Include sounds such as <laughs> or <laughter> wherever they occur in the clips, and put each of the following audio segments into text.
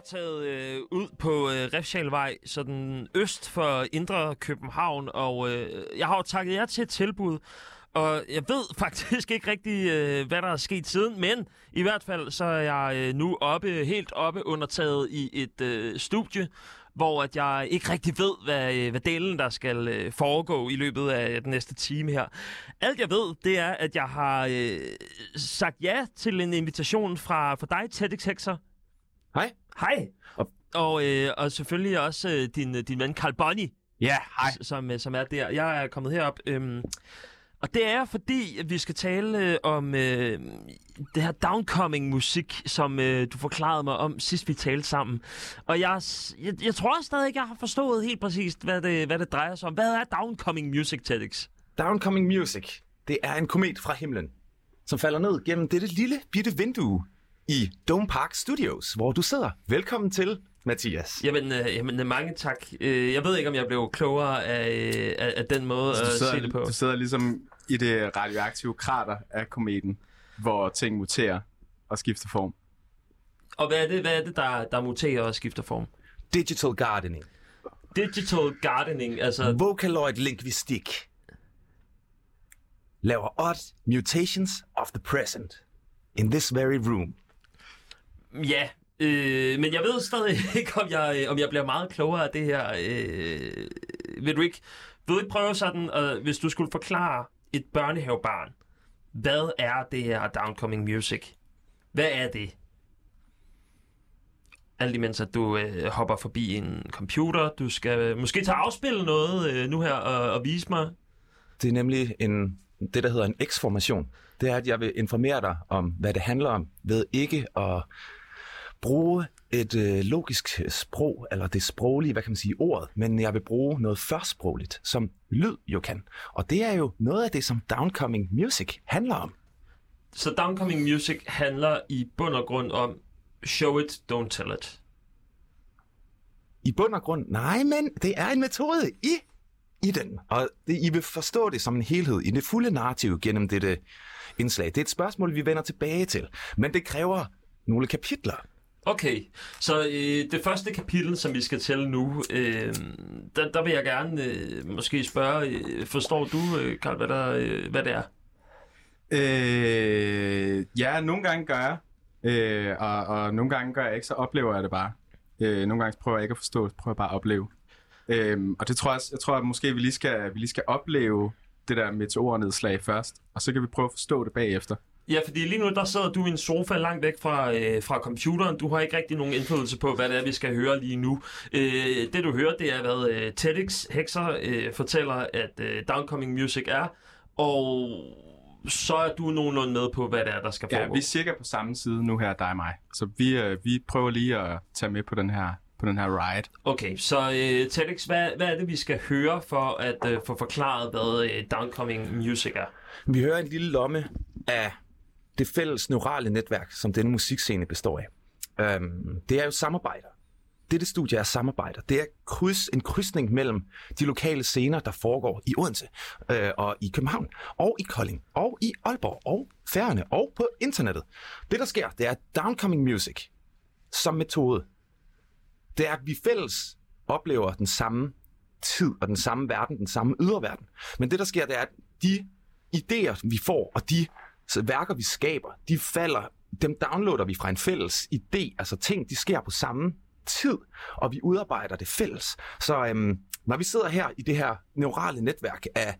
er taget øh, ud på øh, Refshalvej, sådan øst for Indre København, og øh, jeg har jo takket jer til et tilbud, og jeg ved <laughs> faktisk ikke rigtig, øh, hvad der er sket siden, men i hvert fald så er jeg øh, nu oppe, helt oppe undertaget i et øh, studie, hvor at jeg ikke rigtig ved, hvad, øh, hvad delen der skal øh, foregå i løbet af den næste time her. Alt jeg ved, det er, at jeg har øh, sagt ja til en invitation fra, fra dig, TEDx Hexer. Hej. Hej. Og- Og, øh, og selvfølgelig også øh, din, din ven Carl Bonny, Ja, hej. som, øh, som er der. Jeg er kommet herop. Øhm, og det er fordi, at vi skal tale øh, om øh, det her downcoming musik, som øh, du forklarede mig om sidst vi talte sammen. Og jeg, jeg, jeg tror stadig ikke, jeg har forstået helt præcist, hvad det, hvad det drejer sig om. Hvad er downcoming music, TEDx? Downcoming Music. Det er en komet fra himlen, som falder ned gennem dette lille bitte vindue i Dome Park Studios, hvor du sidder. Velkommen til, Mathias. Jamen, øh, jamen øh, mange tak. Øh, jeg ved ikke, om jeg blev klogere af, øh, af, af den måde Så at sidder, se det på. du sidder ligesom i det radioaktive krater af kometen, hvor ting muterer og skifter form. Og hvad er det, hvad er det der, der muterer og skifter form? Digital Gardening. Digital gardening, altså... Vocaloid Linguistik. Laver odd mutations of the present. In this very room. Ja, øh, men jeg ved stadig <laughs> ikke, om jeg, øh, om jeg bliver meget klogere af det her. Øh, vil du ikke, vil du ikke prøve sådan, øh, hvis du skulle forklare et børnehavebarn, hvad er det her downcoming music? Hvad er det? Alt imens, at du øh, hopper forbi en computer. Du skal øh, måske tage afspille noget øh, nu her og, og vise mig. Det er nemlig en, det, der hedder en X-formation. Det er, at jeg vil informere dig om, hvad det handler om, ved ikke at bruge et øh, logisk sprog, eller det sproglige, hvad kan man sige, ordet, men jeg vil bruge noget førsprogligt, som lyd jo kan. Og det er jo noget af det, som downcoming music handler om. Så downcoming music handler i bund og grund om show it, don't tell it. I bund og grund, nej, men det er en metode i, i den. Og det, I vil forstå det som en helhed, i det fulde narrativ gennem dette indslag. Det er et spørgsmål, vi vender tilbage til, men det kræver nogle kapitler. Okay, så øh, det første kapitel, som vi skal til nu, øh, der, der vil jeg gerne øh, måske spørge, øh, forstår du, øh, Carl, hvad, der, øh, hvad det er? Øh, ja, nogle gange gør jeg, øh, og, og nogle gange gør jeg ikke, så oplever jeg det bare. Øh, nogle gange prøver jeg ikke at forstå, så prøver jeg bare at opleve. Øh, og det tror jeg, jeg tror, at måske vi lige, skal, vi lige skal opleve det der meteornedslag først, og så kan vi prøve at forstå det bagefter. Ja, fordi lige nu, der sidder du i en sofa langt væk fra, øh, fra computeren. Du har ikke rigtig nogen indflydelse på, hvad det er, vi skal høre lige nu. Øh, det du hører, det er, hvad øh, TEDx Hexer øh, fortæller, at øh, downcoming music er. Og så er du nogenlunde med på, hvad det er, der skal Ja, foregå. vi er cirka på samme side nu her, dig og mig. Så vi, øh, vi prøver lige at tage med på den her, på den her ride. Okay, så øh, TEDx, hvad, hvad er det, vi skal høre for at øh, få forklaret, hvad øh, downcoming music er? Vi hører en lille lomme af det fælles neurale netværk, som denne musikscene består af. Øhm, det er jo samarbejder. Dette studie er samarbejder. Det er kryds, en krydsning mellem de lokale scener, der foregår i Odense, øh, og i København, og i Kolding, og i Aalborg, og Færøerne, og på internettet. Det, der sker, det er downcoming music som metode. Det er, at vi fælles oplever den samme tid og den samme verden, den samme ydre verden. Men det, der sker, det er, at de idéer, vi får, og de så værker, vi skaber, de falder, dem downloader vi fra en fælles idé, altså ting, de sker på samme tid, og vi udarbejder det fælles. Så øhm, når vi sidder her i det her neurale netværk af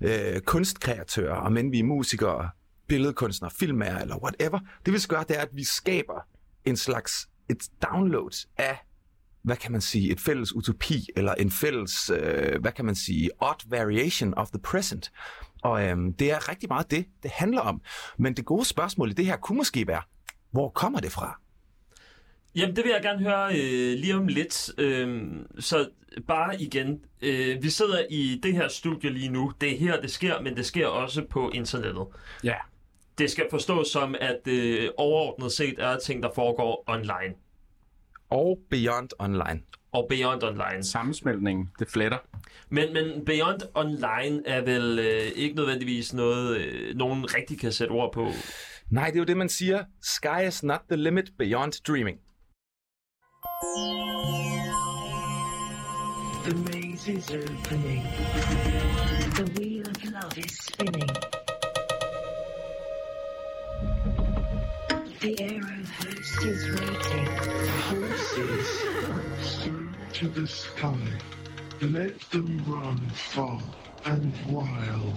øh, kunstkreatører, og men vi er musikere, billedkunstnere, filmer eller whatever, det vi skal gøre, det er, at vi skaber en slags et download af hvad kan man sige, et fælles utopi, eller en fælles, øh, hvad kan man sige, odd variation of the present. Og øhm, det er rigtig meget det, det handler om. Men det gode spørgsmål i det her kunne måske være, hvor kommer det fra? Jamen, det vil jeg gerne høre øh, lige om lidt. Øhm, så bare igen, øh, vi sidder i det her studie lige nu. Det er her, det sker, men det sker også på internettet. Ja. Det skal forstås som, at øh, overordnet set er ting, der foregår online. Og Beyond Online og Beyond Online. Sammensmeltningen, det fletter. Men, men Beyond Online er vel øh, ikke nødvendigvis noget, øh, nogen rigtig kan sætte ord på. Nej, det er jo det, man siger. Sky is not the limit beyond dreaming. The maze is opening. The wheel of love is spinning. The arrow host is waiting. Horses. to the sky. Let them run far and wild.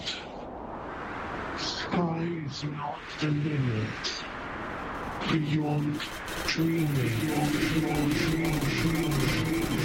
Sky's not the limit. Beyond dreaming, beyond, beyond, dreaming.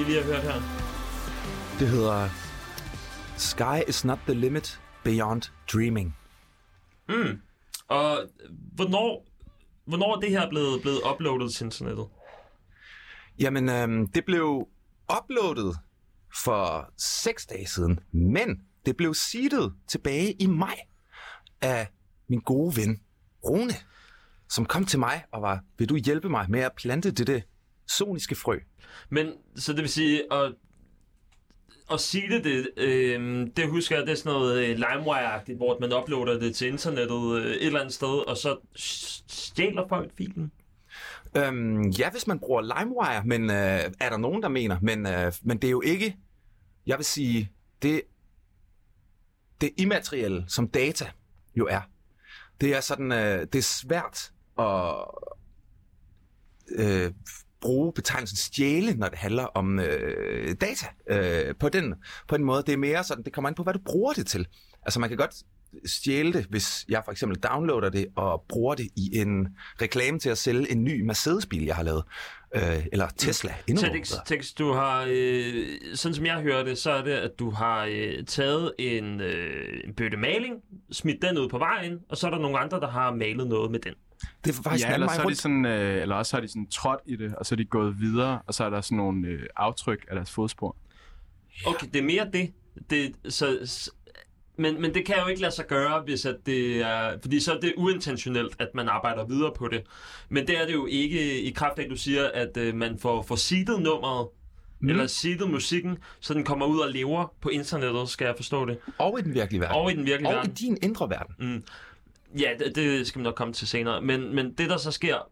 Vi lige har hørt her? Det hedder Sky is not the limit beyond dreaming. Og hvornår, hvornår er det her blevet, blevet uploadet til internettet? Jamen, øhm, det blev uploadet for seks dage siden, men det blev seedet tilbage i maj af min gode ven, Rune, som kom til mig og var, vil du hjælpe mig med at plante det soniske frø? Men, så det vil sige, at, at sige det, det, øh, det husker jeg, det er sådan noget øh, LimeWire-agtigt, hvor man uploader det til internettet øh, et eller andet sted, og så stjæler folk filen. Øhm, ja, hvis man bruger LimeWire, men øh, er der nogen, der mener, men, øh, men det er jo ikke, jeg vil sige, det, det immaterielle, som data jo er. Det er sådan, øh, det er svært at øh, bruge betegnelsen stjæle, når det handler om øh, data. Øh, på, den, på en måde, det er mere sådan, det kommer an på, hvad du bruger det til. Altså man kan godt stjæle det, hvis jeg for eksempel downloader det og bruger det i en reklame til at sælge en ny Mercedes-bil, jeg har lavet. Øh, eller Tesla. Endnu TEDx, tekst, du har, øh, sådan som jeg hører det, så er det, at du har øh, taget en, øh, en bøtte maling, smidt den ud på vejen, og så er der nogle andre, der har malet noget med den. Det er faktisk Ja, eller så, er de sådan, øh, eller også har de sådan trådt i det, og så er de gået videre, og så er der sådan nogle øh, aftryk af deres fodspor. Okay, det er mere det. det så, s- men, men det kan jo ikke lade sig gøre, hvis at det er... Fordi så er det uintentionelt, at man arbejder videre på det. Men det er det jo ikke i kraft af, at du siger, at øh, man får, får seedet nummeret, mm. eller seedet musikken, så den kommer ud og lever på internettet, skal jeg forstå det. Og i den virkelige verden. Og i den virkelige og verden. i din indre verden. Mm. Ja, det, det skal vi nok komme til senere. Men, men det, der så sker,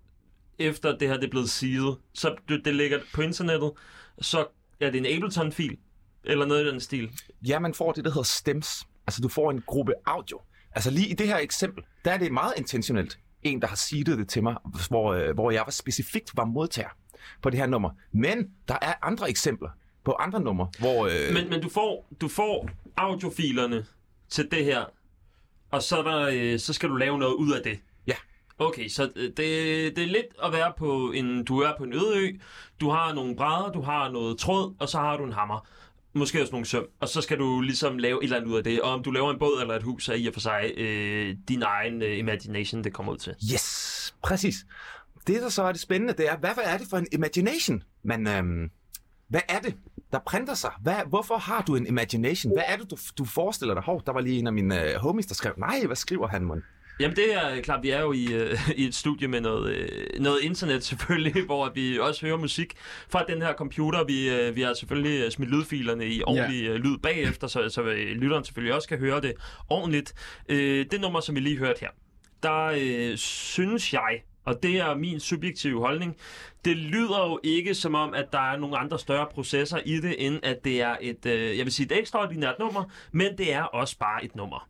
efter det her det er blevet seedet, så det, det ligger på internettet, så er det en Ableton-fil, eller noget i den stil. Ja, man får det, der hedder stems. Altså, du får en gruppe audio. Altså, lige i det her eksempel, der er det meget intentionelt. En, der har seedet det til mig, hvor, øh, hvor jeg var specifikt var modtager på det her nummer. Men der er andre eksempler på andre numre, hvor... Øh, Men, men du, får, du får audiofilerne til det her, og så, er der, øh, så skal du lave noget ud af det. Ja. Okay, så øh, det, det er lidt at være på en... Du er på en øde ø, du har nogle brædder, du har noget tråd, og så har du en hammer. Måske også nogle søm, og så skal du ligesom lave et eller andet ud af det. Og om du laver en båd eller et hus, er i og for sig øh, din egen øh, imagination, det kommer ud til. Yes, præcis. Det, der så er det spændende, det er, hvad, hvad er det for en imagination? Men øhm, hvad er det, der printer sig? Hvad, hvorfor har du en imagination? Hvad er det, du, du forestiller dig? Hov, der var lige en af mine øh, homies, der skrev, nej, hvad skriver han, mon? Jamen det er klart, vi er jo i, øh, i et studie med noget, øh, noget internet <laughs> selvfølgelig, hvor vi også hører musik fra den her computer. Vi, øh, vi har selvfølgelig øh, smidt lydfilerne i ordentlig øh, lyd bagefter, så, så øh, lytteren selvfølgelig også kan høre det ordentligt. Øh, det nummer, som vi lige hørte her, der øh, synes jeg, og det er min subjektive holdning, det lyder jo ikke som om, at der er nogle andre større processer i det, end at det er et, øh, jeg vil sige, et ekstraordinært nummer, men det er også bare et nummer.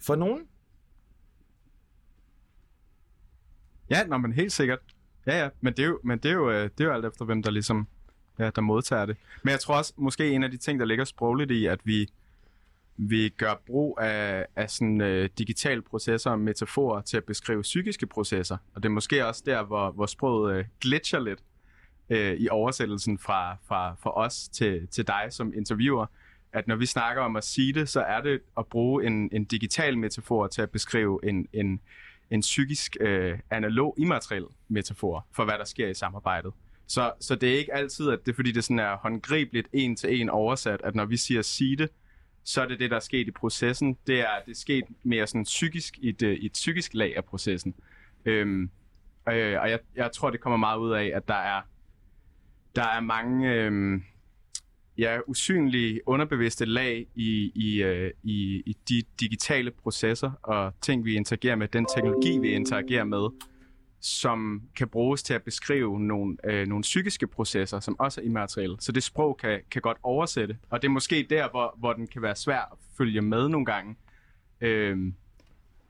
For nogen? Ja, nå, men helt sikkert. Ja, ja, men det er jo, men det er jo, øh, det er jo alt efter, hvem der ligesom ja, der modtager det. Men jeg tror også, måske en af de ting, der ligger sprogligt i, at vi, vi gør brug af, af sådan øh, digitale processer og metaforer til at beskrive psykiske processer. Og det er måske også der, hvor, hvor sproget øh, glitcher lidt øh, i oversættelsen fra, fra, fra os til, til dig som interviewer. At når vi snakker om at sige det, så er det at bruge en, en digital metafor til at beskrive en, en, en psykisk øh, analog immateriel metafor for, hvad der sker i samarbejdet. Så, så det er ikke altid, at det er fordi, det sådan er håndgribeligt en til en oversat, at når vi siger sige det, så er det det, der er sket i processen. Det er, det er sket mere sådan psykisk i et, øh, i et psykisk lag af processen. Øhm, øh, og jeg, jeg tror, det kommer meget ud af, at der er, der er mange øhm, ja, usynlige, underbevidste lag i, i, øh, i, i de digitale processer og ting, vi interagerer med, den teknologi, vi interagerer med, som kan bruges til at beskrive nogle, øh, nogle psykiske processer, som også er immaterielle. Så det sprog kan, kan godt oversætte, og det er måske der, hvor, hvor den kan være svær at følge med nogle gange. Øhm,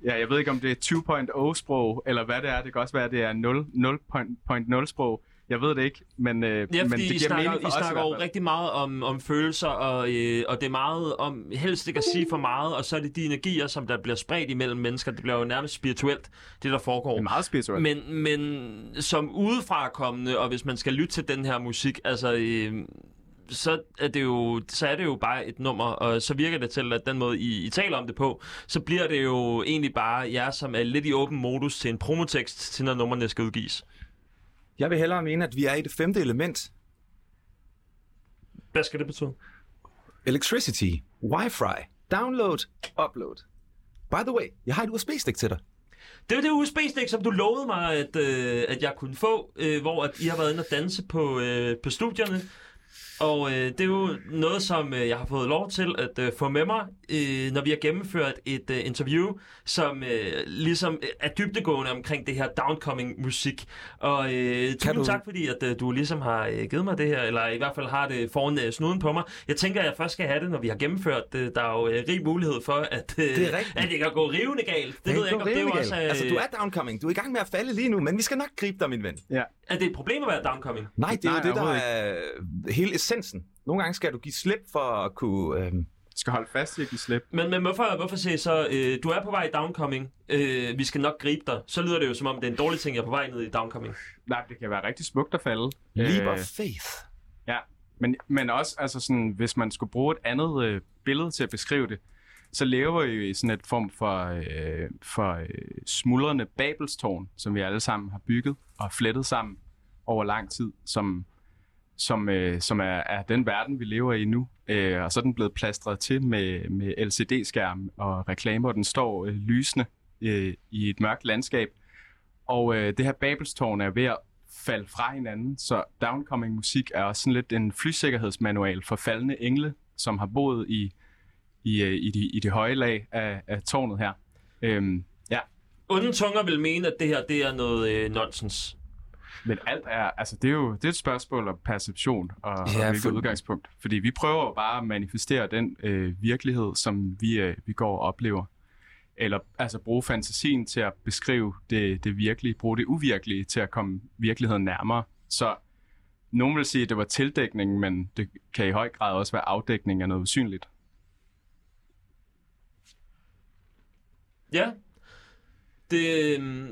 ja, jeg ved ikke, om det er 2.0-sprog, eller hvad det er. Det kan også være, at det er 0, 0.0-sprog. Jeg ved det ikke, men, øh, Ja, men det I giver snakker, mening for I snakker jo rigtig meget om, om følelser, og, øh, og det er meget om helst ikke at sige for meget, og så er det de energier, som der bliver spredt imellem mennesker. Det bliver jo nærmest spirituelt, det der foregår. Det er meget spirituelt. Men, men som udefrakommende, og hvis man skal lytte til den her musik, altså, øh, så, er det jo, så er det jo bare et nummer, og så virker det til, at den måde, I, I taler om det på, så bliver det jo egentlig bare jer, som er lidt i åben modus til en promotekst, til når nummerne skal udgives. Jeg vil hellere mene, at vi er i det femte element. Hvad skal det betyde? Electricity, Wi-Fi, download, upload. By the way, jeg har et USB-stik til dig. Det er det USB-stik, som du lovede mig, at, øh, at jeg kunne få, øh, hvor at I har været inde og danse på, øh, på studierne. Og øh, det er jo noget, som øh, jeg har fået lov til at øh, få med mig, øh, når vi har gennemført et øh, interview, som øh, ligesom øh, er dybdegående omkring det her downcoming musik. Og øh, tusind du- tak, fordi at, øh, du ligesom har øh, givet mig det her, eller i hvert fald har det foran øh, snuden på mig. Jeg tænker, at jeg først skal have det, når vi har gennemført det. Der er jo øh, rig mulighed for, at, øh, Det er at det kan gå rivende galt. Det ved jeg ikke, om det er også... Øh, Altså, du er downcoming. Du er i gang med at falde lige nu, men vi skal nok gribe dig, min ven. Ja. Er det et problem at være downcoming? Nej, det er Nej, jo det, der er hele essensen. Nogle gange skal du give slip for at kunne... Øh, skal holde fast i at give slip. Men, men hvorfor, hvorfor sige så, øh, du er på vej i downcoming, øh, vi skal nok gribe dig. Så lyder det jo som om, det er en dårlig ting, jeg er på vej ned i downcoming. Nej, det kan være rigtig smukt at falde. leap Øh, of faith. Ja, men, men også, altså sådan, hvis man skulle bruge et andet øh, billede til at beskrive det, så lever vi jo i sådan et form for, øh, for øh, smuldrende babelstårn, som vi alle sammen har bygget og flettet sammen over lang tid, som, som, øh, som er, er den verden, vi lever i nu. Øh, og så er den blevet plastret til med, med LCD-skærm og reklamer, og den står øh, lysende øh, i et mørkt landskab. Og øh, det her babelstårn er ved at falde fra hinanden, så downcoming musik er også sådan lidt en flysikkerhedsmanual for faldende engle, som har boet i, i, øh, i, de, i det høje lag af, af tårnet her. Øhm, ja, Onde tunger vil mene, at det her det er noget øh, nonsens men alt er, altså det er jo det er et spørgsmål om perception og, ja, og hvilket for- udgangspunkt. Fordi vi prøver jo bare at manifestere den øh, virkelighed, som vi, øh, vi går og oplever. Eller altså bruge fantasien til at beskrive det, det virkelige, bruge det uvirkelige til at komme virkeligheden nærmere. Så nogen vil sige, at det var tildækning, men det kan i høj grad også være afdækning af noget usynligt. Ja. Det, øh,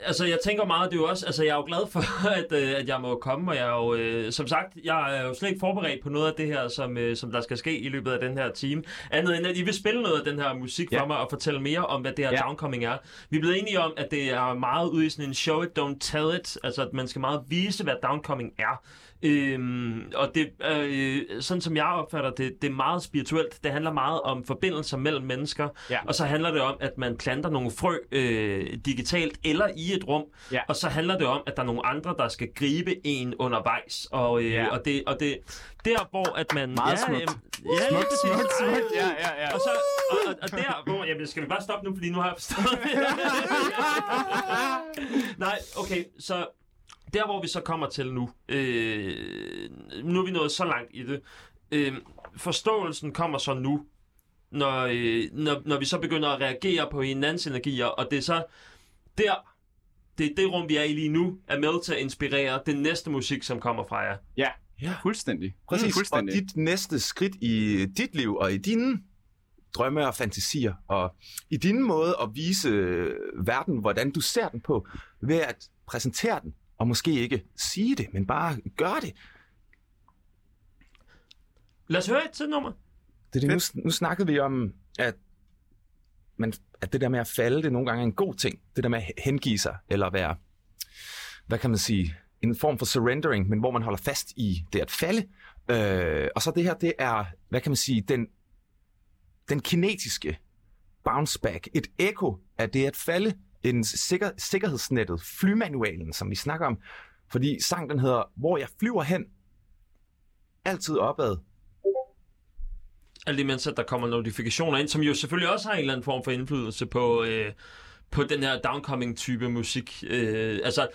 altså jeg tænker meget, det er jo også, altså jeg er jo glad for, <laughs> at, øh, at jeg må komme, og jeg er jo, øh, som sagt, jeg er jo slet ikke forberedt på noget af det her, som, øh, som der skal ske i løbet af den her time. Andet end, at I vil spille noget af den her musik Ja. for mig, og fortælle mere om, hvad det her Ja. downcoming er. Vi er blevet enige om, at det er meget ude i sådan en show it, don't tell it, altså at man skal meget vise, hvad downcoming er. Øhm, og det, øh, sådan som jeg opfatter det, det er meget spirituelt. Det handler meget om forbindelser mellem mennesker, Ja. og så handler det om, at man planter nogle frø øh, digitalt eller i et rum, Ja. og så handler det om, at der er nogle andre, der skal gribe en undervejs. Og, øh, Ja. og, det, og det der, hvor at man... Meget smukt. jamen, ja, Smukt, præcis. smukt, smukt. Ja, ja, ja. Og, så, og, og, og der, hvor... Jamen, skal vi bare stoppe nu, fordi nu har jeg forstået det. <laughs> <laughs> Nej, okay, så der, hvor vi så kommer til nu, øh, nu er vi nået så langt i det, øh, forståelsen kommer så nu, når, øh, når, når vi så begynder at reagere på hinandens energier, og det er så der, det er det rum, vi er i lige nu, er med til at inspirere den næste musik, som kommer fra jer. Ja, Ja. fuldstændig. Præcis, og fuldstændig. dit næste skridt i dit liv og i dine drømme og fantasier, og i din måde at vise verden, hvordan du ser den på, ved at præsentere den, og måske ikke sige det, men bare gøre det. Lad os høre et nummer. det, det nu, nu snakkede vi om, at, man, at det der med at falde, det nogle gange er en god ting. Det der med at hengive sig, eller være, hvad kan man sige, en form for surrendering, men hvor man holder fast i det at falde. Øh, og så det her, det er, hvad kan man sige, den, den kinetiske bounce back. Et ekko af det at falde. En sikker, sikkerhedsnettet, flymanualen, som vi snakker om. Fordi sangen den hedder, hvor jeg flyver hen, altid opad, Alt imens, at der kommer notifikationer ind, som jo selvfølgelig også har en eller anden form for indflydelse på, øh, på den her downcoming-type musik. Øh, altså,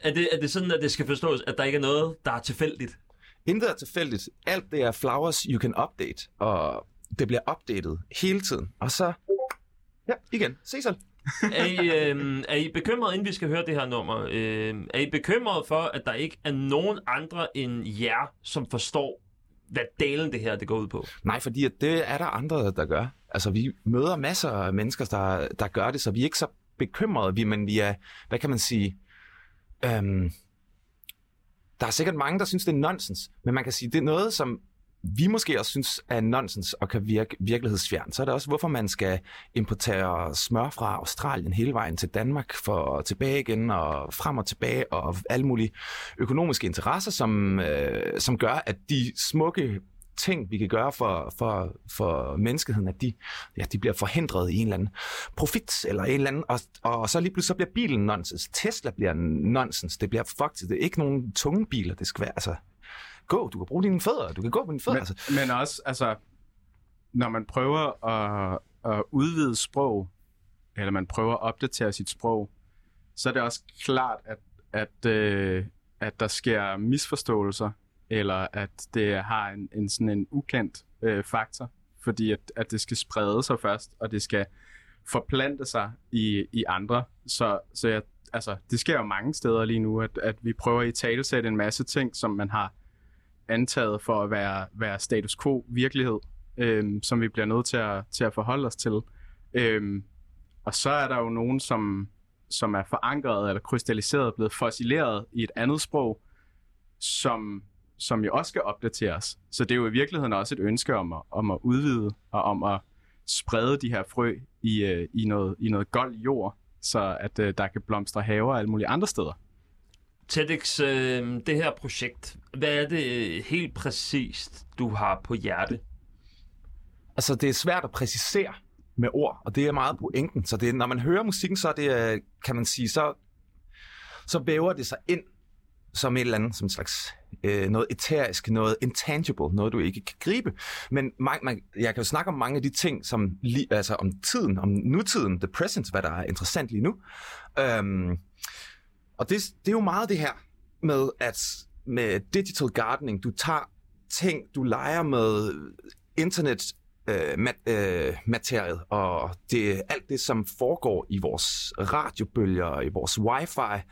er det, er det sådan, at det skal forstås, at der ikke er noget, der er tilfældigt? Intet er tilfældigt. Alt det er flowers you can update, og det bliver updatet hele tiden. Og så, ja, igen, se selv. <laughs> Er I, øh, er I bekymret, inden vi skal høre det her nummer, øh, er I bekymret for, at der ikke er nogen andre end jer, som forstår, hvad delen det her det går ud på? Nej, fordi at det er der andre, der gør. Altså, vi møder masser af mennesker, der, der gør det, så vi er ikke så bekymrede, vi, men vi er, hvad kan man sige, øhm, der er sikkert mange, der synes, det er nonsens, men man kan sige, det er noget, som vi måske også synes er nonsens og kan virke virkelighedsfjern. Så er det også, hvorfor man skal importere smør fra Australien hele vejen til Danmark for tilbage igen og frem og tilbage og alle mulige økonomiske interesser, som, øh, som gør, at de smukke ting, vi kan gøre for, for, for menneskeheden, at de, ja, de bliver forhindret i en eller anden profit, eller en eller anden, og, og så lige pludselig så bliver bilen nonsens. Tesla bliver nonsens. Det bliver faktisk, det er ikke nogen tunge biler, det skal være, altså, gå, du kan bruge dine fødder, du kan gå på dine fødder. Men, altså, men også, altså, når man prøver at, at udvide sprog, eller man prøver at opdatere sit sprog, så er det også klart, at, at, øh, at der sker misforståelser, eller at det har en, en sådan en ukendt øh, faktor, fordi at, at det skal sprede sig først, og det skal forplante sig i, i andre. Så, så jeg, altså, det sker jo mange steder lige nu, at, at vi prøver at i talesætte en masse ting, som man har antaget for at være, være status quo virkelighed, øhm, som vi bliver nødt til at, til at forholde os til. Øhm, og så er der jo nogen, som, som er forankret eller krystalliseret, blevet fossileret i et andet sprog, som, som jo også skal opdateres. Så det er jo i virkeligheden også et ønske om at, om at udvide og om at sprede de her frø i, øh, i, noget, i noget gold jord, så at øh, der kan blomstre haver alle mulige andre steder. TEDx, øh, det her projekt, hvad er det øh, helt præcist, du har på hjerte? Altså, det er svært at præcisere med ord, og det er meget pointen. Så det, når man hører musikken, så er det, øh, kan man sige, så, så væver det sig ind som et eller andet, som en slags øh, noget eterisk, noget intangible, noget du ikke kan gribe. Men man, man, jeg kan jo snakke om mange af de ting, som li, altså om tiden, om nutiden, the present, hvad der er interessant lige nu. Øhm, og det, det er jo meget det her med, at med digital gardening, du tager ting, du leger med internet øh, mat, øh, materiet og det, alt det, som foregår i vores radiobølger, i vores wifi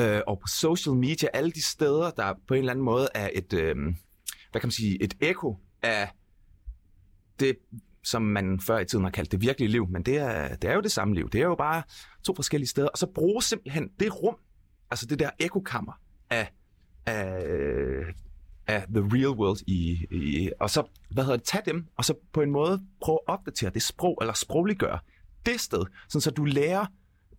øh, og på social media, alle de steder, der på en eller anden måde er et, øh, hvad kan man sige, et ekko af det, som man før i tiden har kaldt det virkelige liv, men det er, det er jo det samme liv. Det er jo bare to forskellige steder, og så bruge simpelthen det rum, altså det der ekokammer af, af, af the real world i, i, og så, hvad hedder det, tag dem, og så på en måde prøve at opdatere det sprog, eller sprogliggøre det sted, sådan så du lærer,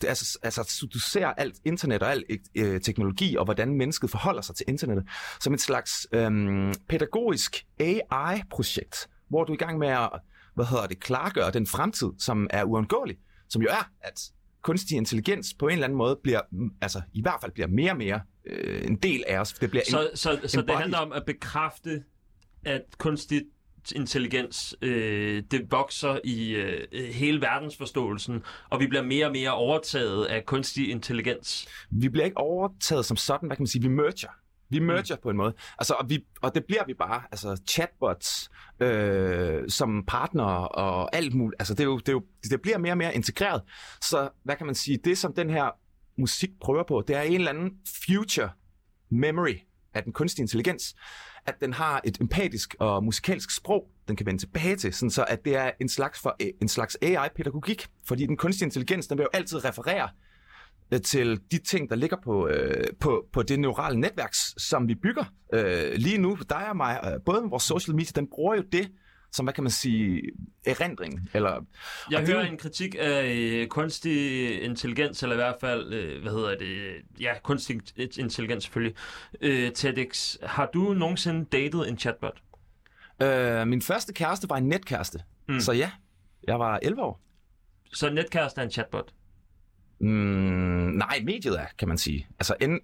det, altså, altså du ser alt internet og al øh, teknologi, og hvordan mennesket forholder sig til internettet, som et slags øhm, pædagogisk AI-projekt, hvor du er i gang med at, hvad hedder det, klargøre den fremtid, som er uundgåelig, som jo er, at kunstig intelligens på en eller anden måde bliver, mm, altså i hvert fald bliver mere og mere øh, en del af os. Det bliver Så, en, så, så det handler om at bekræfte, at kunstig intelligens, øh, det vokser i øh, hele verdensforståelsen, og vi bliver mere og mere overtaget af kunstig intelligens. vi bliver ikke overtaget som sådan, hvad kan man sige, vi merger. Vi merger mm. på en måde. Altså, og, vi, og det bliver vi bare. Altså chatbots øh, som partner og alt muligt. Altså, det, er jo, det, er jo, det bliver mere og mere integreret. Så hvad kan man sige, det som den her musik prøver på, det er en eller anden future memory af den kunstige intelligens. At den har et empatisk og musikalsk sprog, den kan vende tilbage til, sådan så at det er en slags, for, en slags AI-pædagogik. Fordi den kunstige intelligens, den vil jo altid referere til de ting, der ligger på, øh, på, på det neurale netværk, som vi bygger øh, lige nu. Dig og mig, øh, både med vores social media, den bruger jo det som, hvad kan man sige, erindring. Eller, Jeg og det er hører jo- en kritik af øh, kunstig intelligens, eller i hvert fald, øh, hvad hedder det, ja, kunstig intelligens selvfølgelig. Øh, TEDx, har du nogensinde datet en chatbot? øh, min første kæreste var en netkæreste. Mm. Så ja, jeg var 11 år. Så netkæreste er en chatbot? Mm, nej, mediet er, kan man sige. Altså en,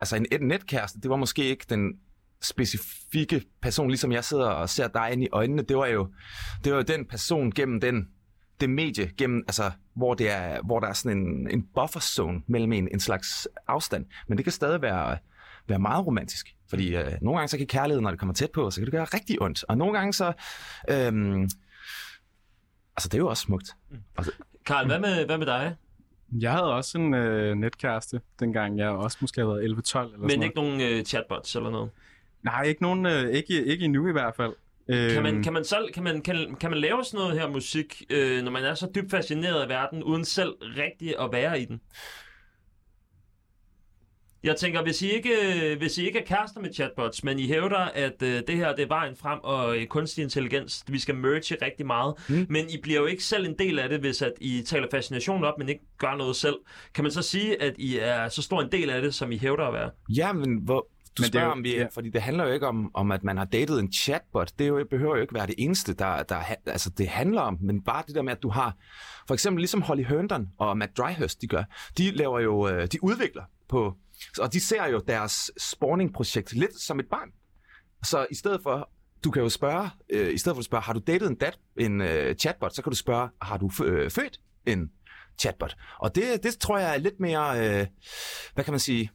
altså en, en netkæreste, det var måske ikke den specifikke person, ligesom jeg sidder og ser dig ind i øjnene. Det var jo, det var jo den person gennem den, det medie, gennem, altså, hvor, det er, hvor der er sådan en, en bufferzone mellem en, en slags afstand. Men det kan stadig være, være meget romantisk. Fordi øh, nogle gange så kan kærlighed, når det kommer tæt på, så kan det gøre rigtig ondt. Og nogle gange så... Øhm, altså, det er jo også smukt. Mm. Altså, Karl, hvad med, hvad med dig? Jeg havde også en øh, netkæreste, dengang jeg også måske havde været 11-12 eller sådan Men noget. ikke nogen øh, chatbots eller noget? Nej, ikke nogen, øh, ikke, ikke endnu i hvert fald. Øhm, Kan man, kan, man selv, kan, man, kan, kan man lave sådan noget her musik, øh, når man er så dybt fascineret af verden, uden selv rigtig at være i den? Jeg tænker, hvis I ikke, øh, hvis I ikke er kærester med chatbots, men I hævder, at øh, det her det er vejen frem, og øh, kunstig intelligens, vi skal merge rigtig meget, mm. men I bliver jo ikke selv en del af det, hvis at I taler fascination op, men ikke gør noget selv. Kan man så sige, at I er så stor en del af det, som I hævder at være? Ja, men hvor, du Men det er spørger, jo- om vi ja. fordi det handler jo ikke om, om, at man har datet en chatbot. Det er jo, behøver jo ikke være det eneste, der, der altså, det handler om. Men bare det der med, at du har, for eksempel ligesom Holly Herndon og Matt Dryhurst, de gør, de laver jo, øh, de udvikler på, og de ser jo deres spawning-projekt lidt som et barn. Så i stedet for, du kan jo spørge, øh, i stedet for at spørge, har du datet en, dat, en øh, chatbot, så kan du spørge, har du øh, født en chatbot? Og det, det tror jeg er lidt mere, øh, hvad kan man sige,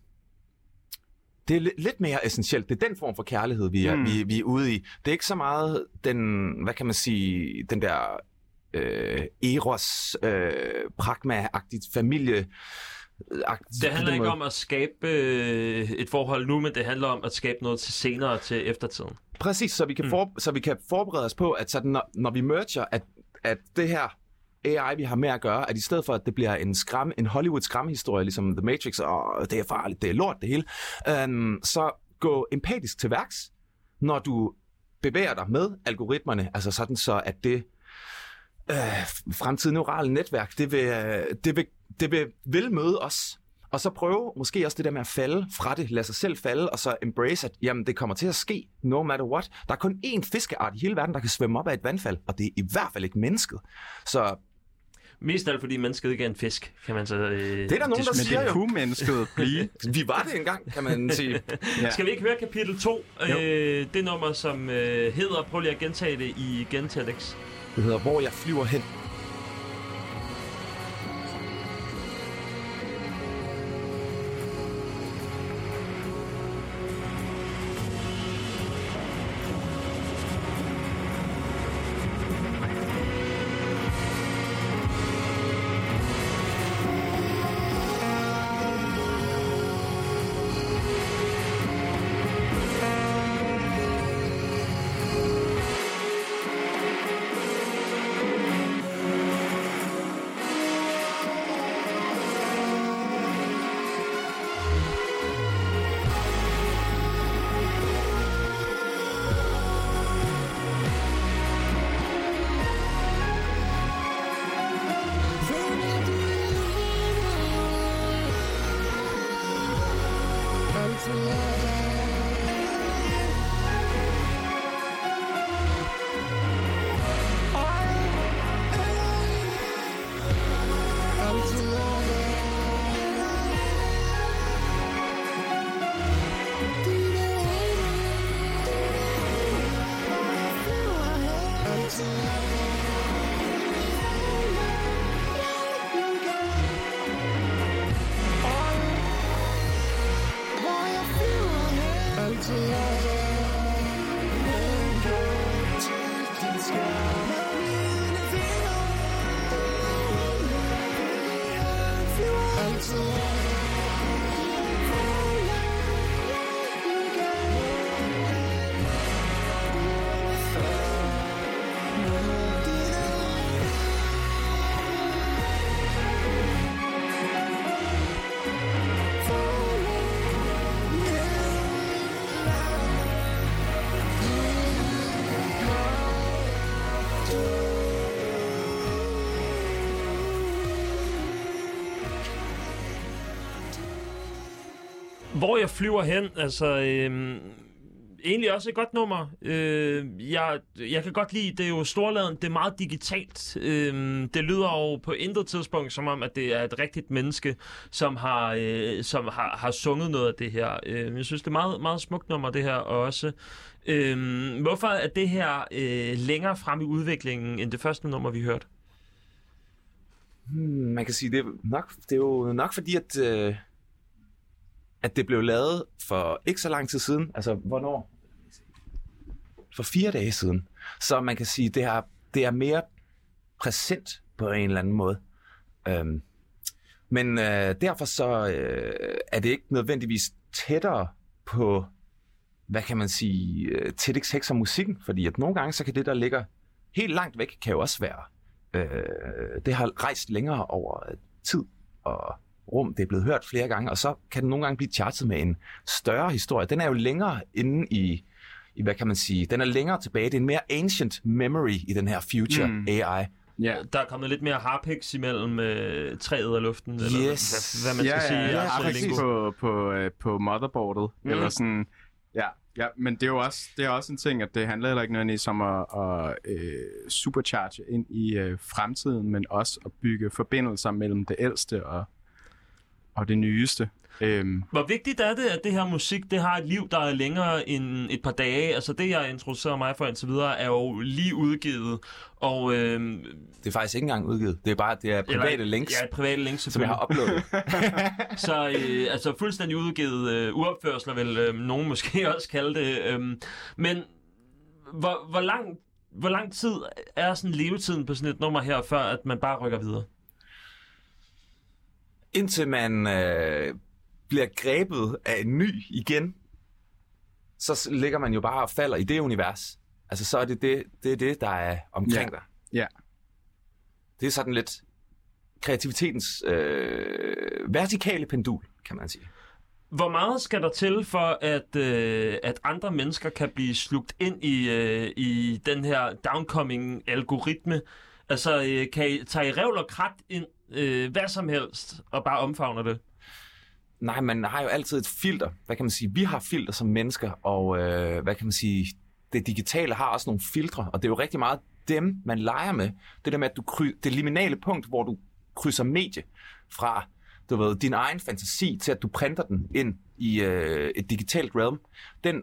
det er li- lidt mere essentielt. Det er den form for kærlighed, vi er, mm. vi, vi er ude i. Det er ikke så meget den, hvad kan man sige, den der øh, eros, øh, pragma-agtigt familie. Det handler ikke om at skabe øh, et forhold nu, men det handler om at skabe noget til senere, til eftertiden. Præcis, så vi kan, for, så vi kan forberede os på, at sådan, når, når vi merger, at, at det her AI, vi har med at gøre, at i stedet for, at det bliver en, skram, en Hollywood skræmmehistorie, ligesom The Matrix, og det er farligt, det er lort, det hele, øhm, så gå empatisk til værks, når du bevæger dig med algoritmerne, altså sådan så, at det øh, fremtidige neurale netværk, det vil, øh, det, vil, det vil, vil møde os. Og så prøve måske også det der med at falde fra det, lade sig selv falde, og så embrace, at jamen, det kommer til at ske, no matter what. Der er kun én fiskeart i hele verden, der kan svømme op af et vandfald, og det er i hvert fald ikke mennesket. Så Mest af alt, fordi mennesket ikke er en fisk, kan man så... Øh, det er der nogen, der siger det jo. kunne mennesket blive. <laughs> Vi var det engang, kan man sige. <laughs> Ja. Skal vi ikke høre kapitel 2? Jo. Øh, det nummer, som øh, hedder... Prøv lige at gentage det igen, Telex. Det hedder, hvor jeg flyver hen. Jeg flyver hen, altså... Øhm, egentlig også et godt nummer. Øh, jeg, jeg kan godt lide, det er jo storladen, det er meget digitalt. Øh, det lyder jo på intet tidspunkt som om, at det er et rigtigt menneske, som har, øh, som har, har sunget noget af det her. Øh, jeg synes, det er meget, meget smukt nummer, det her også. Øh, hvorfor er det her øh, længere frem i udviklingen, end det første nummer, vi hørte? Hmm, man kan sige, det er, nok, det er jo nok fordi, at, øh, at det blev lavet for ikke så lang tid siden. Altså, hvornår? For fire dage siden. Så man kan sige, det er, det er mere præsent på en eller anden måde. Øhm, men øh, derfor så øh, er det ikke nødvendigvis tættere på, hvad kan man sige, øh, tæt ikke og musikken, fordi at nogle gange så kan det, der ligger helt langt væk, kan jo også være, øh, det har rejst længere over tid og rum, det er blevet hørt flere gange, og så kan den nogle gange blive chartet med en større historie. Den er jo længere inde i, i hvad kan man sige, den er længere tilbage, det er en mere ancient memory i den her future Mm. AI. Ja, Der er kommet lidt mere harpiks imellem øh, træet og luften, eller Yes. hvad, hvad man skal ja, sige. ja, i ja, på, på, øh, på motherboardet. Mm. Mm. Eller sådan, ja, ja, men det er jo også, det er også en ting, at det handler heller ikke nødvendigvis om at, at øh, supercharge ind i øh, fremtiden, men også at bygge forbindelser mellem det ældste og, og det nyeste. Øhm, Hvor vigtigt er det, at det her musik, det har et liv, der er længere end et par dage? Altså det, jeg introducerer mig for indtil videre, er jo lige udgivet. Og, øh, Det er faktisk ikke engang udgivet. Det er bare det er private links, Ja, private links som jeg har uploadet. <laughs> Så øh, altså fuldstændig udgivet øh, uopførsler, vil øh, nogen måske <laughs> også kalde det. Øh, men hvor, hvor, lang, hvor lang tid er sådan levetiden på sådan et nummer her, før at man bare rykker videre? Indtil man øh, bliver grebet af en ny igen, så ligger man jo bare og falder i det univers. Altså så er det det, det, er det der er omkring Ja. dig. ja, Det er sådan lidt kreativitetens øh, vertikale pendul, kan man sige. Hvor meget skal der til for, at, øh, at andre mennesker kan blive slugt ind i, øh, i den her downcoming algoritme? Altså, øh, kan I, tager I revl og krat ind øh, hvad som helst og bare omfavner det? Nej, man har jo altid et filter. Hvad kan man sige? Vi har filter som mennesker, og øh, hvad kan man sige? Det digitale har også nogle filtre, og det er jo rigtig meget dem, man leger med. Det der med, at du kry- det liminale punkt, hvor du krydser medie fra du ved, din egen fantasi til, at du printer den ind i øh, et digitalt realm. Den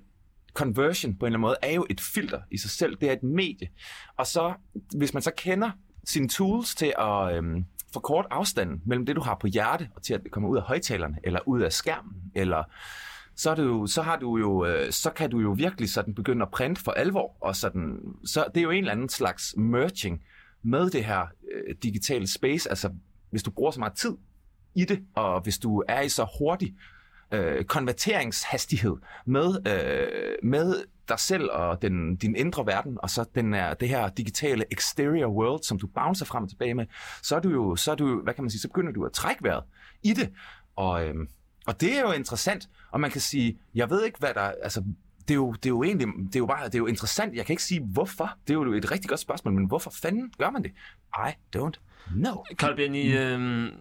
conversion på en eller anden måde er jo et filter i sig selv. Det er et medie. Og så, hvis man så kender sine tools til at øhm, for kort afstanden mellem det, du har på hjerte, og til at det kommer ud af højtalerne, eller ud af skærmen, eller så, er det jo, så, har du jo, øh, så kan du jo virkelig sådan begynde at printe for alvor. Og sådan, så det er jo en eller anden slags merging med det her øh, digitale space. Altså, hvis du bruger så meget tid i det, og hvis du er i så hurtig øh, konverteringshastighed med, øh, med dig selv og den, din indre verden, og så den er, det her digitale exterior world, som du bouncer frem og tilbage med, så er du jo, så er du, hvad kan man sige, så begynder du at trække vejret i det. Og, øh, og det er jo interessant, og man kan sige, jeg ved ikke, hvad der, altså, det er, jo, det er jo egentlig, det er jo bare, det er jo interessant. Jeg kan ikke sige, hvorfor. Det er jo et rigtig godt spørgsmål, men hvorfor fanden gør man det? I don't know. Carl Benny, øh,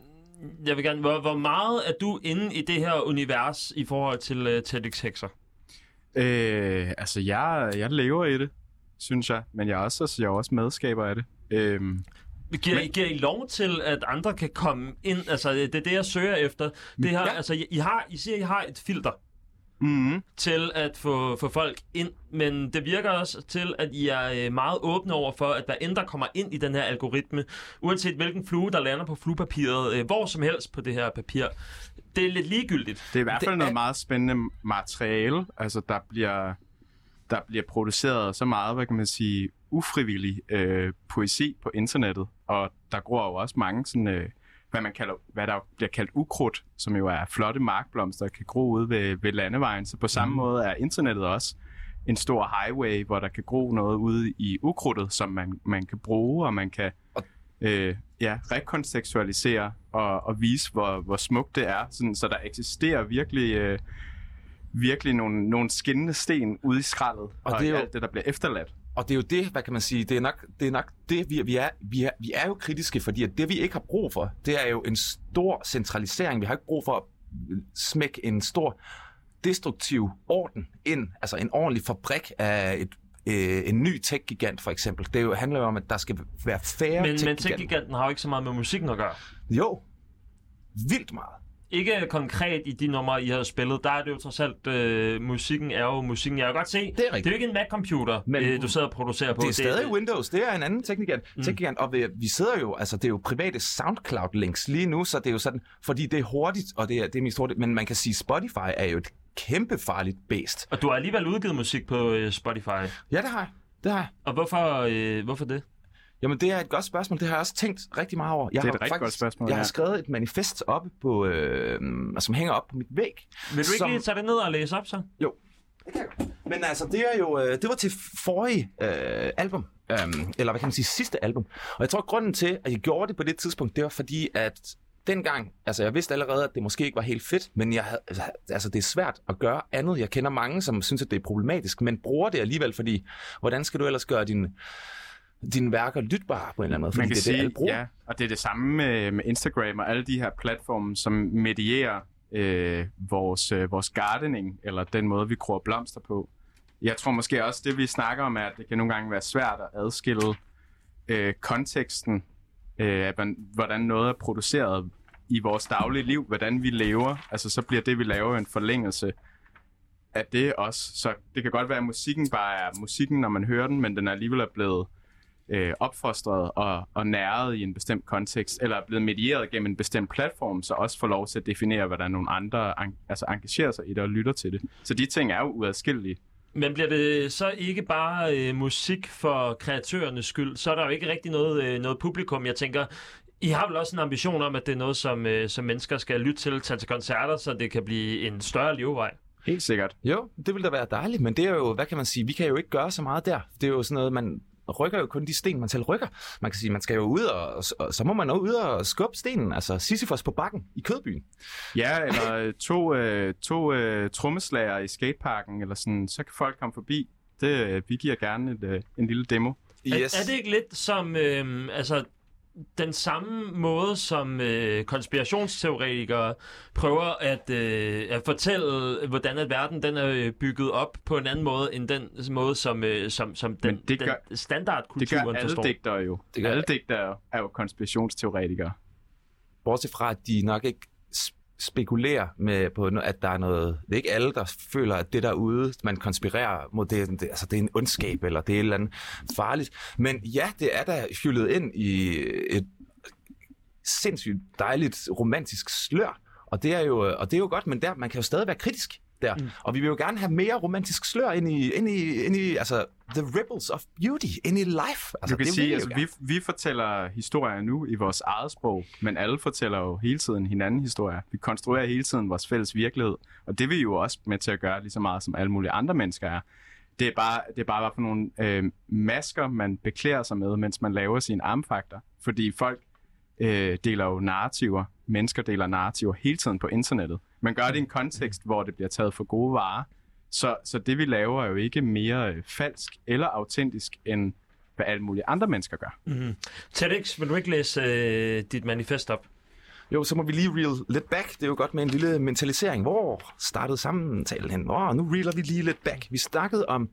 jeg vil gerne, hvor, hvor meget er du inde i det her univers i forhold til øh, TEDx Hexer? øh, altså jeg, jeg lever i det, synes jeg, men jeg er også, altså, jeg er også medskaber af det. Øhm, Giver, Men... giver I lov til, at andre kan komme ind? Altså, det er det, jeg søger efter. Det her, Ja. altså, I, I, har, I siger, I har et filter mm-hmm. til at få, få folk ind, men det virker også til, at I er øh, meget åbne over for, at hvad end der kommer ind i den her algoritme, uanset hvilken flue, der lander på fluepapiret, øh, hvor som helst på det her papir, det er lidt ligegyldigt. Det er i hvert Det fald noget er- meget spændende materiale. Altså, der bliver, der bliver produceret så meget, hvad kan man sige, ufrivillig øh, poesi på internettet. Og der gror jo også mange sådan, øh, hvad, man kalder, hvad der bliver kaldt ukrudt, som jo er flotte markblomster, der kan gro ude ved, ved landevejen. Så på samme måde er internettet også en stor highway, hvor der kan gro noget ude i ukrudtet, som man, man kan bruge, og man kan øh, ja, rekontekstualisere og, og vise, hvor, hvor smukt det er. Sådan, så der eksisterer virkelig, øh, virkelig nogle, nogle skinnende sten ude i skraldet, og, Og det er jo- alt det, der bliver efterladt. Og det er jo det, hvad kan man sige, det er nok det, er nok det vi, vi, er, vi, er, vi er jo kritiske, fordi at det vi ikke har brug for, det er jo en stor centralisering. Vi har ikke brug for at smække en stor destruktiv orden ind, altså en ordentlig fabrik af et, øh, en ny tech-gigant for eksempel. Det jo, handler jo om, at der skal være færre Men, men tech-giganter. Tech-giganten har jo ikke så meget med musikken at gøre. Jo, vildt meget. Ikke konkret i de numre, I har spillet. Der er det jo trods alt, øh, musikken er jo musikken. Jeg kan godt se, er det er jo ikke en Mac-computer, Men- øh, du sidder og producerer på. Det er stadig Windows, det er en anden teknikant. Mm. teknikant og vi, vi sidder jo, altså det er jo private SoundCloud-links lige nu, så det er jo sådan, fordi det er hurtigt, og det er, det er mest hurtigt, men man kan sige, Spotify er jo et kæmpe farligt bæst. Og du har alligevel udgivet musik på øh, Spotify. Ja, det har jeg. Det har jeg. Og hvorfor, øh, hvorfor det? Jamen, det er et godt spørgsmål. Det har jeg også tænkt rigtig meget over. Jeg Det er har et rigtig godt spørgsmål, Jeg har ja. skrevet et manifest oppe på, øh, som hænger op på mit væg. Vil du ikke som... lige tage det ned og læse op, så? Jo. Det kan jeg. Men altså, det er jo, øh, det var til forrige øh, album, øhm, eller hvad kan man sige, sidste album. Og jeg tror, grunden til, at jeg gjorde det på det tidspunkt, det var fordi, at dengang, altså jeg vidste allerede, at det måske ikke var helt fedt, men jeg havde, altså det er svært at gøre andet. Jeg kender mange, som synes, at det er problematisk, men bruger det alligevel, fordi hvordan skal du ellers gøre dine, dine værker lytbare på en eller anden måde? Fordi Man kan det er sige, det, alle bruger. ja, og det er det samme med, med Instagram og alle de her platforme, som medierer øh, vores, øh, vores gardening, eller den måde, vi gror blomster på. Jeg tror måske også, det vi snakker om, er, at det kan nogle gange være svært at adskille øh, konteksten, øh, hvordan- hvordan noget er produceret i vores daglige liv, hvordan vi lever. Altså, så bliver det, vi laver, en forlængelse af det også. Så det kan godt være, at musikken bare er musikken, når man hører den, men den er alligevel er blevet øh, opfostret og, og næret i en bestemt kontekst, eller er blevet medieret gennem en bestemt platform, så også får lov til at definere, hvordan nogle andre en, altså engagerer sig i det og lytter til det. Så de ting er jo uadskillelige. Men bliver det så ikke bare øh, musik for kreatørernes skyld? Så er der jo ikke rigtig noget, øh, noget publikum. Jeg tænker, I har vel også en ambition om, at det er noget, som, øh, som mennesker skal lytte til, tage til koncerter, så det kan blive en større levevej. Helt sikkert. Jo, det ville da være dejligt, men det er jo, hvad kan man sige, vi kan jo ikke gøre så meget der. Det er jo sådan noget, man rykker jo kun de sten, man selv rykker. Man kan sige, man skal jo ud, og, og, og så må man jo ud og skubbe stenen, altså Sisyfos på bakken i Kødbyen. Ja, eller to, øh, to øh, trommeslager i skateparken, eller sådan, så kan folk komme forbi. Det, øh, vi giver gerne et, øh, en lille demo. Er, er det ikke lidt som øh, altså, den samme måde, som øh, konspirationsteoretikere prøver at, øh, at fortælle, hvordan at verden den er øh, bygget op på en anden måde, end den måde, som, øh, som, som den, Men det gør- den Det standardkulturen gør alle forstår? digtere jo. Det Det gør- alle digtere er jo konspirationsteoretikere. Bortset fra, at de nok ikke spekulerer med på, at der er noget... Det er ikke alle, der føler, at det derude, man konspirerer mod, det, det, altså, det er en ondskab, eller det er et eller andet farligt. Men ja, det er da hyldet ind i et sindssygt dejligt romantisk slør. Og det er jo, og det er jo godt, men der, man kan jo stadig være kritisk der. Mm. Og vi vil jo gerne have mere romantisk slør ind i, ind i, ind i altså, the ripples of beauty, ind i life. Altså, Du kan det sige, altså, vi, vi fortæller historier nu i vores eget sprog, men alle fortæller jo hele tiden hinanden historier. Vi konstruerer hele tiden vores fælles virkelighed, og det er vi jo også med til at gøre lige så meget, som alle mulige andre mennesker er. Det er bare, det er bare hvad for nogle øh, masker, man beklæder sig med, mens man laver sine armfakter. Fordi folk øh, deler jo narrativer, mennesker deler narrativer hele tiden på internettet. Man gør det i en kontekst, hvor det bliver taget for gode varer. Så, så det vi laver er jo ikke mere øh, falsk eller autentisk, end hvad alle mulige andre mennesker gør. Mm-hmm. TEDx, vil du ikke læse øh, dit manifest op? Jo, så må vi lige reel lidt back. Det er jo godt med en lille mentalisering. Hvor startede samtalen hen? Hvor nu reeler vi lige lidt back. Vi snakkede om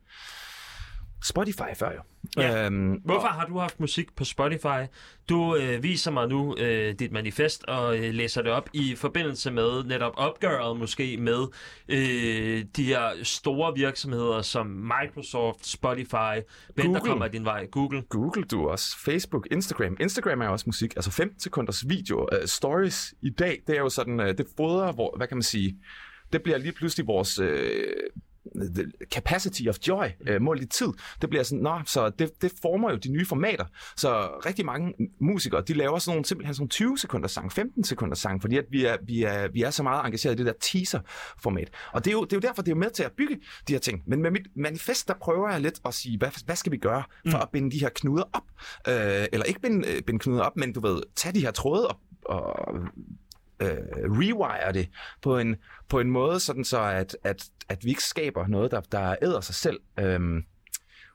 Spotify før jo. Ja. Øhm, Hvorfor har du haft musik på Spotify? Du øh, viser mig nu øh, dit manifest og øh, læser det op i forbindelse med netop opgøret måske med øh, de her store virksomheder som Microsoft, Spotify, hvem der Google. kommer i din vej? Google. Google du også, Facebook, Instagram. Instagram er jo også musik, altså 15 sekunders video. Uh, stories i dag, det er jo sådan, uh, det fodrer, hvor, hvad kan man sige, det bliver lige pludselig vores uh, the capacity of joy, uh, målt i tid. Det bliver sådan, nå, så det, det former jo de nye formater. Så rigtig mange musikere, de laver sådan nogle, simpelthen sådan nogle 20 sekunders sang, 15 sekunders sang, fordi at vi er, vi er, vi er så meget engageret i det der teaser-format. Og det er, jo, det er jo derfor, det er jo med til at bygge de her ting. Men med mit manifest, der prøver jeg lidt at sige, hvad, hvad skal vi gøre for at binde de her knuder op? Øh, eller ikke binde, øh, binde knuder op, men du ved, tage de her tråde og, og øh, rewire det på en, på en måde, sådan så at, at, at vi ikke skaber noget, der, der æder sig selv. Øhm,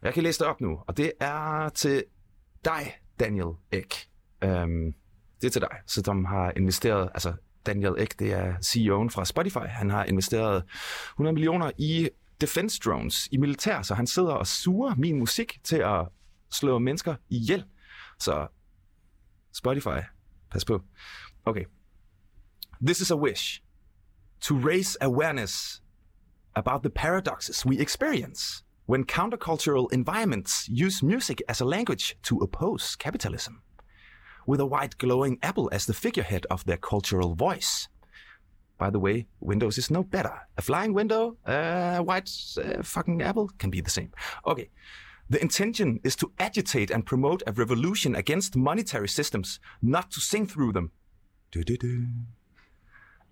jeg kan læse det op nu, og det er til dig, Daniel Ek. Øhm, det er til dig, så de har investeret, altså Daniel Ek, det er CEO'en fra Spotify, han har investeret 100 millioner i defense drones, i militær, så han sidder og suger min musik til at slå mennesker ihjel. Så Spotify, pas på. Okay. This is a wish to raise awareness about the paradoxes we experience when countercultural environments use music as a language to oppose capitalism. With a white glowing apple as the figurehead of their cultural voice. By the way, Windows is no better. A flying window, a white uh, fucking apple can be the same. Okay. The intention is to agitate and promote a revolution against monetary systems, not to sing through them. Du-du-du.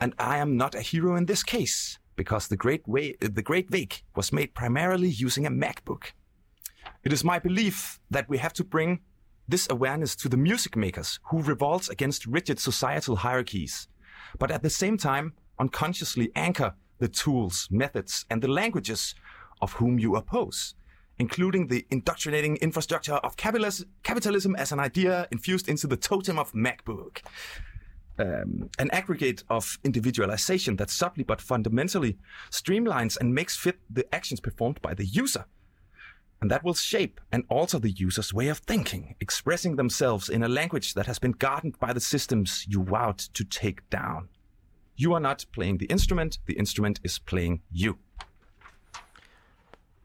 And I am not a hero in this case, because the Great, Way, the Great Wake was made primarily using a MacBook. It is my belief that we have to bring this awareness to the music makers who revolt against rigid societal hierarchies, but at the same time unconsciously anchor the tools, methods, and the languages of whom you oppose, including the indoctrinating infrastructure of capitalism as an idea infused into the totem of MacBook. Um, an aggregate of individualization that subtly but fundamentally streamlines and makes fit the actions performed by the user. And that will shape and alter the user's way of thinking, expressing themselves in a language that has been gardened by the systems you vowed to take down. You are not playing the instrument, the instrument is playing you.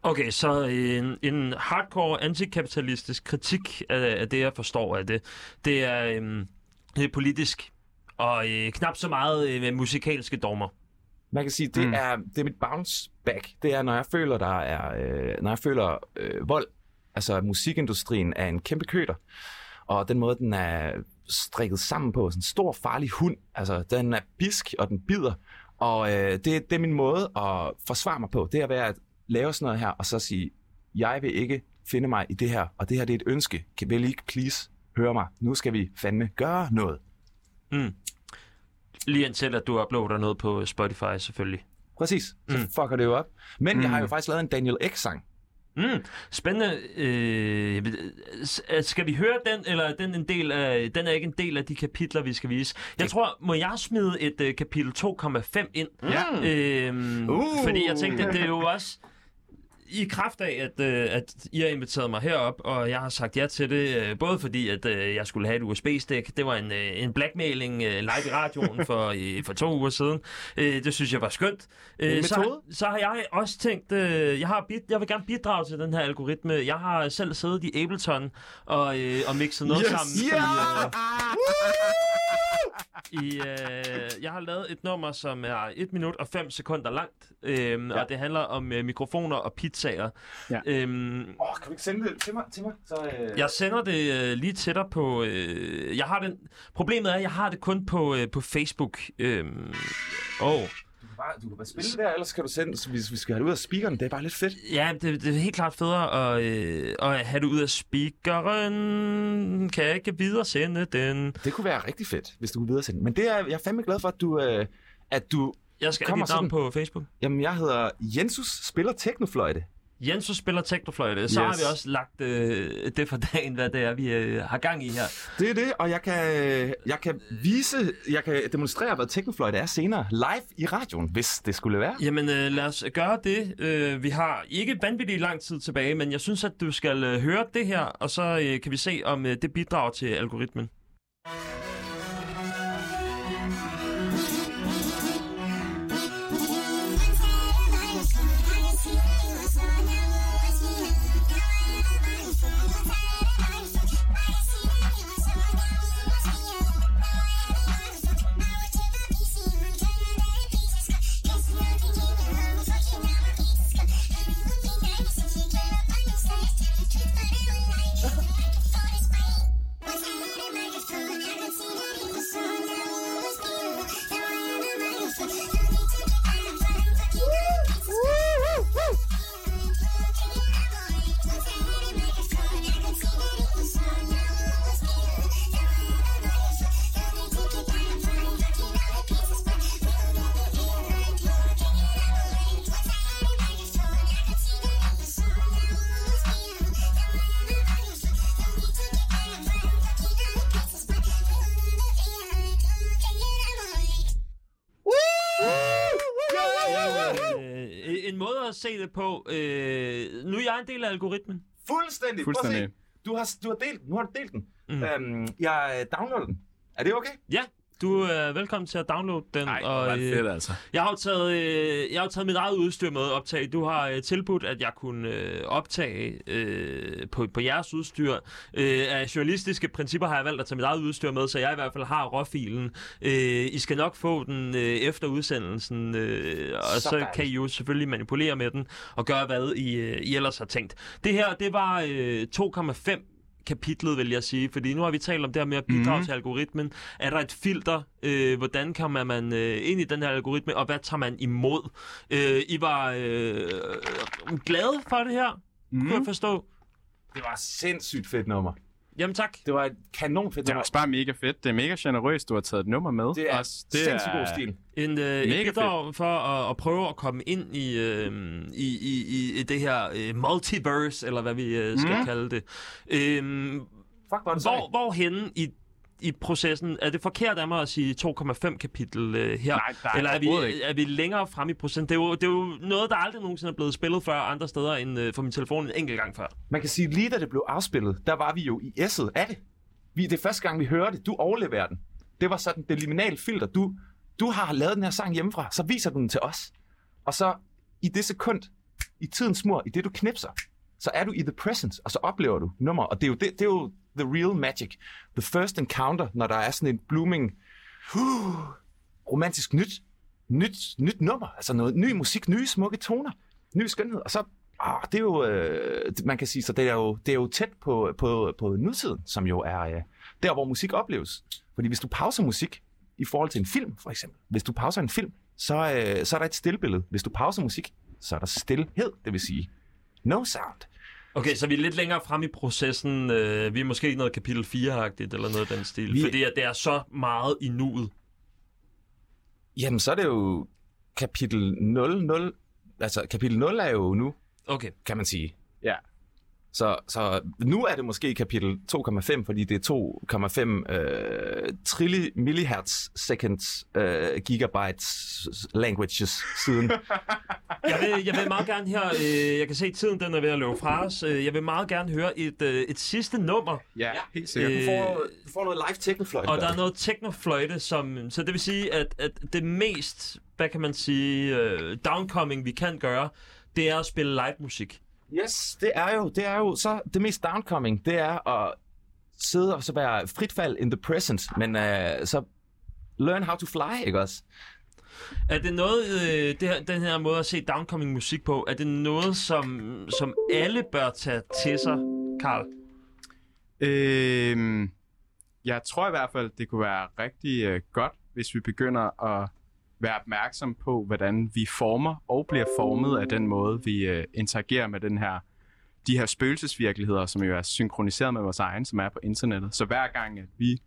Okay, så en, en hardcore antikapitalistisk kritik af, af det, jeg forstår af det, det er, øhm, det er politisk, og øh, knap så meget øh, med musikalske dogmer. Man kan sige, det, mm. er, det er mit bounce back. Det er, når jeg føler, der er, øh, når jeg føler øh, vold. Altså, musikindustrien er en kæmpe køter. Og den måde, den er strikket sammen på, sådan en stor, farlig hund. Altså, den er bisk, og den bider. Og øh, det, det er min måde at forsvare mig på. Det er at være at lave sådan noget her, og så sige, jeg vil ikke finde mig i det her, og det her det er et ønske. Kan vel ikke please høre mig? Nu skal vi fandme gøre noget. Lige indtil, at du uploader noget på Spotify, selvfølgelig. Præcis. Så mm. fucker det jo op. Men mm. jeg har jo faktisk lavet en Daniel X-sang. Mm, spændende. Øh, øh, skal vi høre den, eller er den en del af, den er ikke en del af de kapitler, vi skal vise? Jeg tror, må jeg smide et øh, kapitel 2,5 ind? Ja. Øhm, Uh. Fordi jeg tænkte, det er jo også i kraft af, at, øh, at I har inviteret mig herop, og jeg har sagt ja til det, øh, både fordi, at øh, jeg skulle have et USB-stik. Det var en, øh, en blackmailing øh, live i radioen for, <laughs> øh, for to uger siden. Øh, det synes jeg var skønt. Øh, så, så har jeg også tænkt, øh, jeg, har bid, jeg vil gerne bidrage til den her algoritme. Jeg har selv siddet i Ableton og, øh, og mixet noget Yes! sammen. Ja! I, øh, i, øh, jeg har lavet et nummer, som er 1 minut og 5 sekunder langt, øh, ja. og det handler om øh, mikrofoner og pizzaer. Ja. Øhm, Åh, kan du ikke sende det til mig? Til mig? Så, øh... jeg sender det øh, lige dig på... Øh, jeg har den, problemet er, at jeg har det kun på, øh, på Facebook. Øhm, oh. Du kan, bare, du kan bare spille det der, ellers kan du sende, så hvis vi skal have det ud af speakeren. Det er bare lidt fedt. Ja, det, det er helt klart federe at, øh, at have det ud af speakeren. Kan jeg ikke videre sende den? Det kunne være rigtig fedt, hvis du kunne videre sende. Men det er, jeg er fandme glad for, at du... Øh, at du Jeg skal have dit navn sådan- på Facebook. jamen, jeg hedder Jensus, spiller teknofløjte. Jens spiller teknofløjte. Så yes. har vi også lagt øh, det for dagen, hvad det er, vi øh, har gang i her. Det er det, og jeg kan, jeg kan vise, jeg kan demonstrere, hvad teknofløjte er senere live i radioen, hvis det skulle være. Jamen, øh, lad os gøre det. Øh, vi har ikke vanvittigt lang tid tilbage, men jeg synes, at du skal øh, høre det her, og så øh, kan vi se, om øh, det bidrager til algoritmen. At se det på. Øh, nu er jeg en del af algoritmen. Fuldstændig. Fuldstændig. Prøv at se. Du har, du har delt, nu har du delt den. Mm. Øhm, jeg downloader den. Er det okay? Ja, Du er velkommen til at downloade den. Nej, og, er øh, fedt, altså. Jeg har jo taget, øh, jeg har taget mit eget udstyr med optag. Du har øh, tilbudt, at jeg kunne øh, optage øh, på, på jeres udstyr. Øh, af journalistiske principper har jeg valgt at tage mit eget udstyr med, så jeg i hvert fald har råfilen. Øh, I skal nok få den øh, efter udsendelsen, øh, og Så så, kan I jo selvfølgelig manipulere med den og gøre, hvad I, øh, I ellers har tænkt. Det her, det var øh, 2,5 kapitlet, vil jeg sige, fordi nu har vi talt om det her med at bidrage Mhm. mm-hmm. til algoritmen. Er der et filter? Øh, hvordan kommer man øh, ind i den her algoritme, og hvad tager man imod? Øh, I var øh, glade for det her, mm. kunne jeg forstå. Det var sindssygt fedt nummer. Jamen tak. Det var et kanon fedt Det er nummer. også bare mega fedt. Det er mega generøst, du har taget et nummer med. Det er også, det sindssygt god stil. En, øh, Mega et bidrag for at, at prøve at komme ind i, øh, i, i, i, i det her øh, multiverse, eller hvad vi øh, skal mm. kalde det. Øh, Fuck, hvor er hvor, hvor henne i, i processen? Er det forkert af mig at sige 2,5 kapitel øh, her? Nej, nej, Eller er vi, ikke. er vi længere frem i procent? Det er, jo, det er jo noget, der aldrig nogensinde er blevet spillet før andre steder end øh, for min telefon en enkelt gang før. Man kan sige, lige da det blev afspillet, der var vi jo i S'et af det. Vi, det er første gang, vi hører det. Du overleverer den. Det var sådan det liminale filter. Du, du har lavet den her sang hjemmefra, så viser du den til os. Og så i det sekund, i tidens smur, i det du knipser, så er du i the present, og så oplever du nummer. Og det er jo, det, det er jo the real magic. The first encounter, når der er sådan en blooming, uh, <gasps> romantisk nyt, nyt, nyt nummer. Altså noget ny musik, nye smukke toner, ny skønhed. Og så Ah, det er jo, øh, man kan sige, så det er jo, det er jo tæt på, på, på nutiden, som jo er øh, der, hvor musik opleves. Fordi hvis du pauser musik i forhold til en film, for eksempel, hvis du pauser en film, så, øh, så er der et stillbillede. Hvis du pauser musik, så er der stillhed, det vil sige no sound. Okay, så vi er lidt længere frem i processen. Øh, vi er måske i noget kapitel 4-agtigt, eller noget af den stil. Vi- Vi... Fordi at det er så meget i nuet. Jamen, så er det jo kapitel 0, 0. Altså, kapitel 0 er jo nu, Okay. kan man sige. Ja. Så, så nu er det måske kapitel 2,5, fordi det er 2,5 øh, trilli millihertz seconds øh, gigabytes languages siden. <laughs> Jeg vil, jeg vil meget gerne her, øh, jeg kan se tiden den er ved at løbe fra os. Øh, Jeg vil meget gerne høre et, øh, et sidste nummer, Ja, helt sikkert. Øh, Du får, du får noget live technofløjte. og der er noget technofløjte, som, så det vil sige, at, at det mest, hvad kan man sige, øh, downcoming vi kan gøre, det er at spille live musik. Yes, det er jo, det er jo så det mest downcoming, det er at sidde og så være fritfald in the present, men øh, så learn how to fly, ikke også? Er det noget, øh, det her, den her måde at se downcoming musik på, er det noget, som, som alle bør tage til sig, Karl? Øhm, jeg tror i hvert fald, det kunne være rigtig øh, godt, hvis vi begynder at være opmærksom på, hvordan vi former og bliver formet af den måde, vi øh, interagerer med den her, de her spøgelsesvirkeligheder, som jo er synkroniseret med vores egen, som er på internettet. Så hver gang, at vi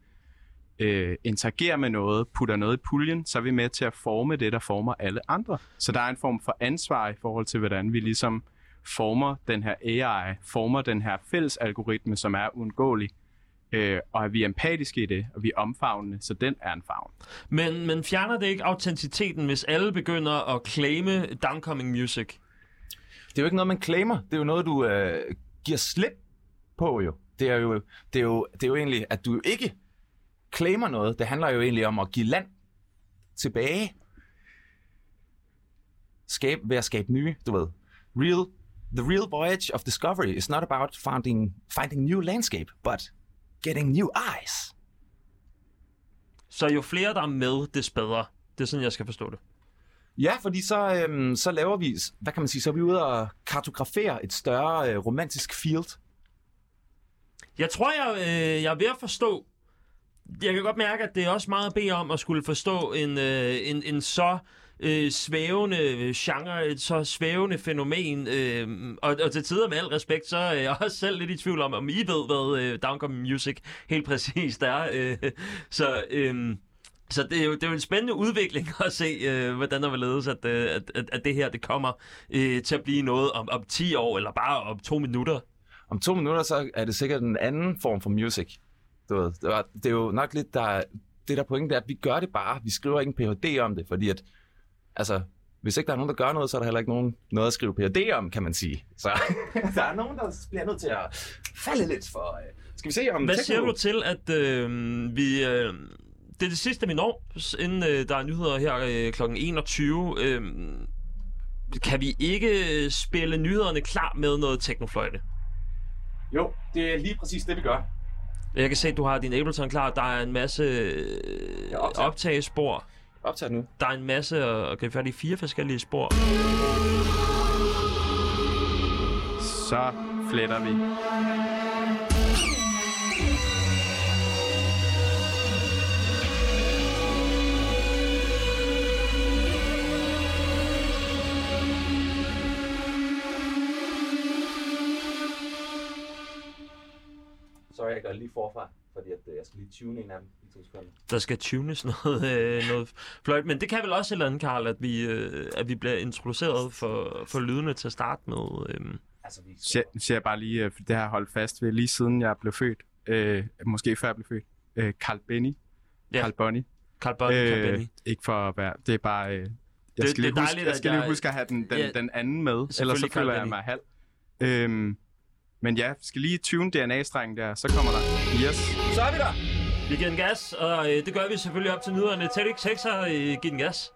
øh, interagerer med noget, putter noget i puljen, så er vi med til at forme det, der former alle andre. Så der er en form for ansvar i forhold til, hvordan vi ligesom former den her AI, former den her fælles algoritme, som er uundgåelig, øh, og at vi er empatiske i det, og vi er omfavnende, så den er en favn. Men, men fjerner det ikke autenticiteten, hvis alle begynder at claime downcoming music? Det er jo ikke noget, man claimer. Det er jo noget, du øh, giver slip på jo. Det er jo, det er jo, det er jo egentlig, at du ikke claimer noget. Det handler jo egentlig om at give land tilbage. Skabe, ved at skabe nye, du ved. Real, the real voyage of discovery is not about finding, finding new landscape, but getting new eyes. Så jo flere, der er med, des bedre. Det er sådan, jeg skal forstå det. Ja, fordi så, øhm, så laver vi, hvad kan man sige, så er vi ude og kartografere et større øh, romantisk field. Jeg tror, jeg, øh, jeg er ved at forstå. Jeg kan godt mærke, at det er også meget at bede om at skulle forstå en, øh, en, en så øh, svævende genre, et så svævende fænomen. Øh, og, og til tider med al respekt, så er jeg også selv lidt i tvivl om, om I ved, hvad øh, Downcoming Music helt præcist er. Øh, så... Øh, så det er, jo, det er jo en spændende udvikling <laughs> at se, øh, hvordan der vil ledes, at, øh, at, at, at det her det kommer øh, til at blive noget om, om 10 år, eller bare om to minutter. Om to minutter, så er det sikkert en anden form for music. Du ved, det, var, det er jo nok lidt, der, det der pointe, er, at vi gør det bare. Vi skriver ikke en Ph.D. om det, fordi at, altså, hvis ikke der er nogen, der gør noget, så er der heller ikke nogen, noget at skrive Ph.D. om, kan man sige. Så <laughs> der er nogen, der bliver nødt til at falde lidt for... Øh. Skal vi se om... Hvad techno- siger du til, at øh, vi øh, det er det sidste, vi når, s- inden øh, der er nyheder her øh, kl. 21. Øh, kan vi ikke øh, spille nyhederne klar med noget teknofløjte? Jo, det er lige præcis det, vi gør. Jeg kan se, at du har din Ableton klar. Der er en masse øh, Jeg optager. optagespor. Optag nu. Der er en masse at gribe fat i. Fire forskellige spor. Så fletter vi. Sorry, jeg gør lige forfra, fordi at, øh, jeg skal lige tune en af dem i to sekunder. Der skal tunes noget, øh, noget fløjt. Men det kan vel også et eller andet, Karl, at vi, øh, at vi bliver introduceret for, for lydene til at starte med. Øh. Altså, vi Siger, siger jeg bare lige, øh, for det har jeg holdt fast ved lige siden jeg blev født. Øh, måske før jeg blev født. Øh, Carl Benny. Ja. Carl Bonny. Karl Bond, øh, Karl Benny. ikke for at være... Det er bare... Øh, jeg Det- skal, det er lige, huske, dejligt, jeg at skal lige jeg- huske at have den, den, Ja, den anden med, ellers så selvfølgelig Carl føler jeg mig halv. Øhm, men ja, skal lige tune DNA-strengen der, så kommer der. Yes. Så er vi der! Vi giver den gas, og øh, det gør vi selvfølgelig op til nyderne. Teddy Texer, øh, giv den gas.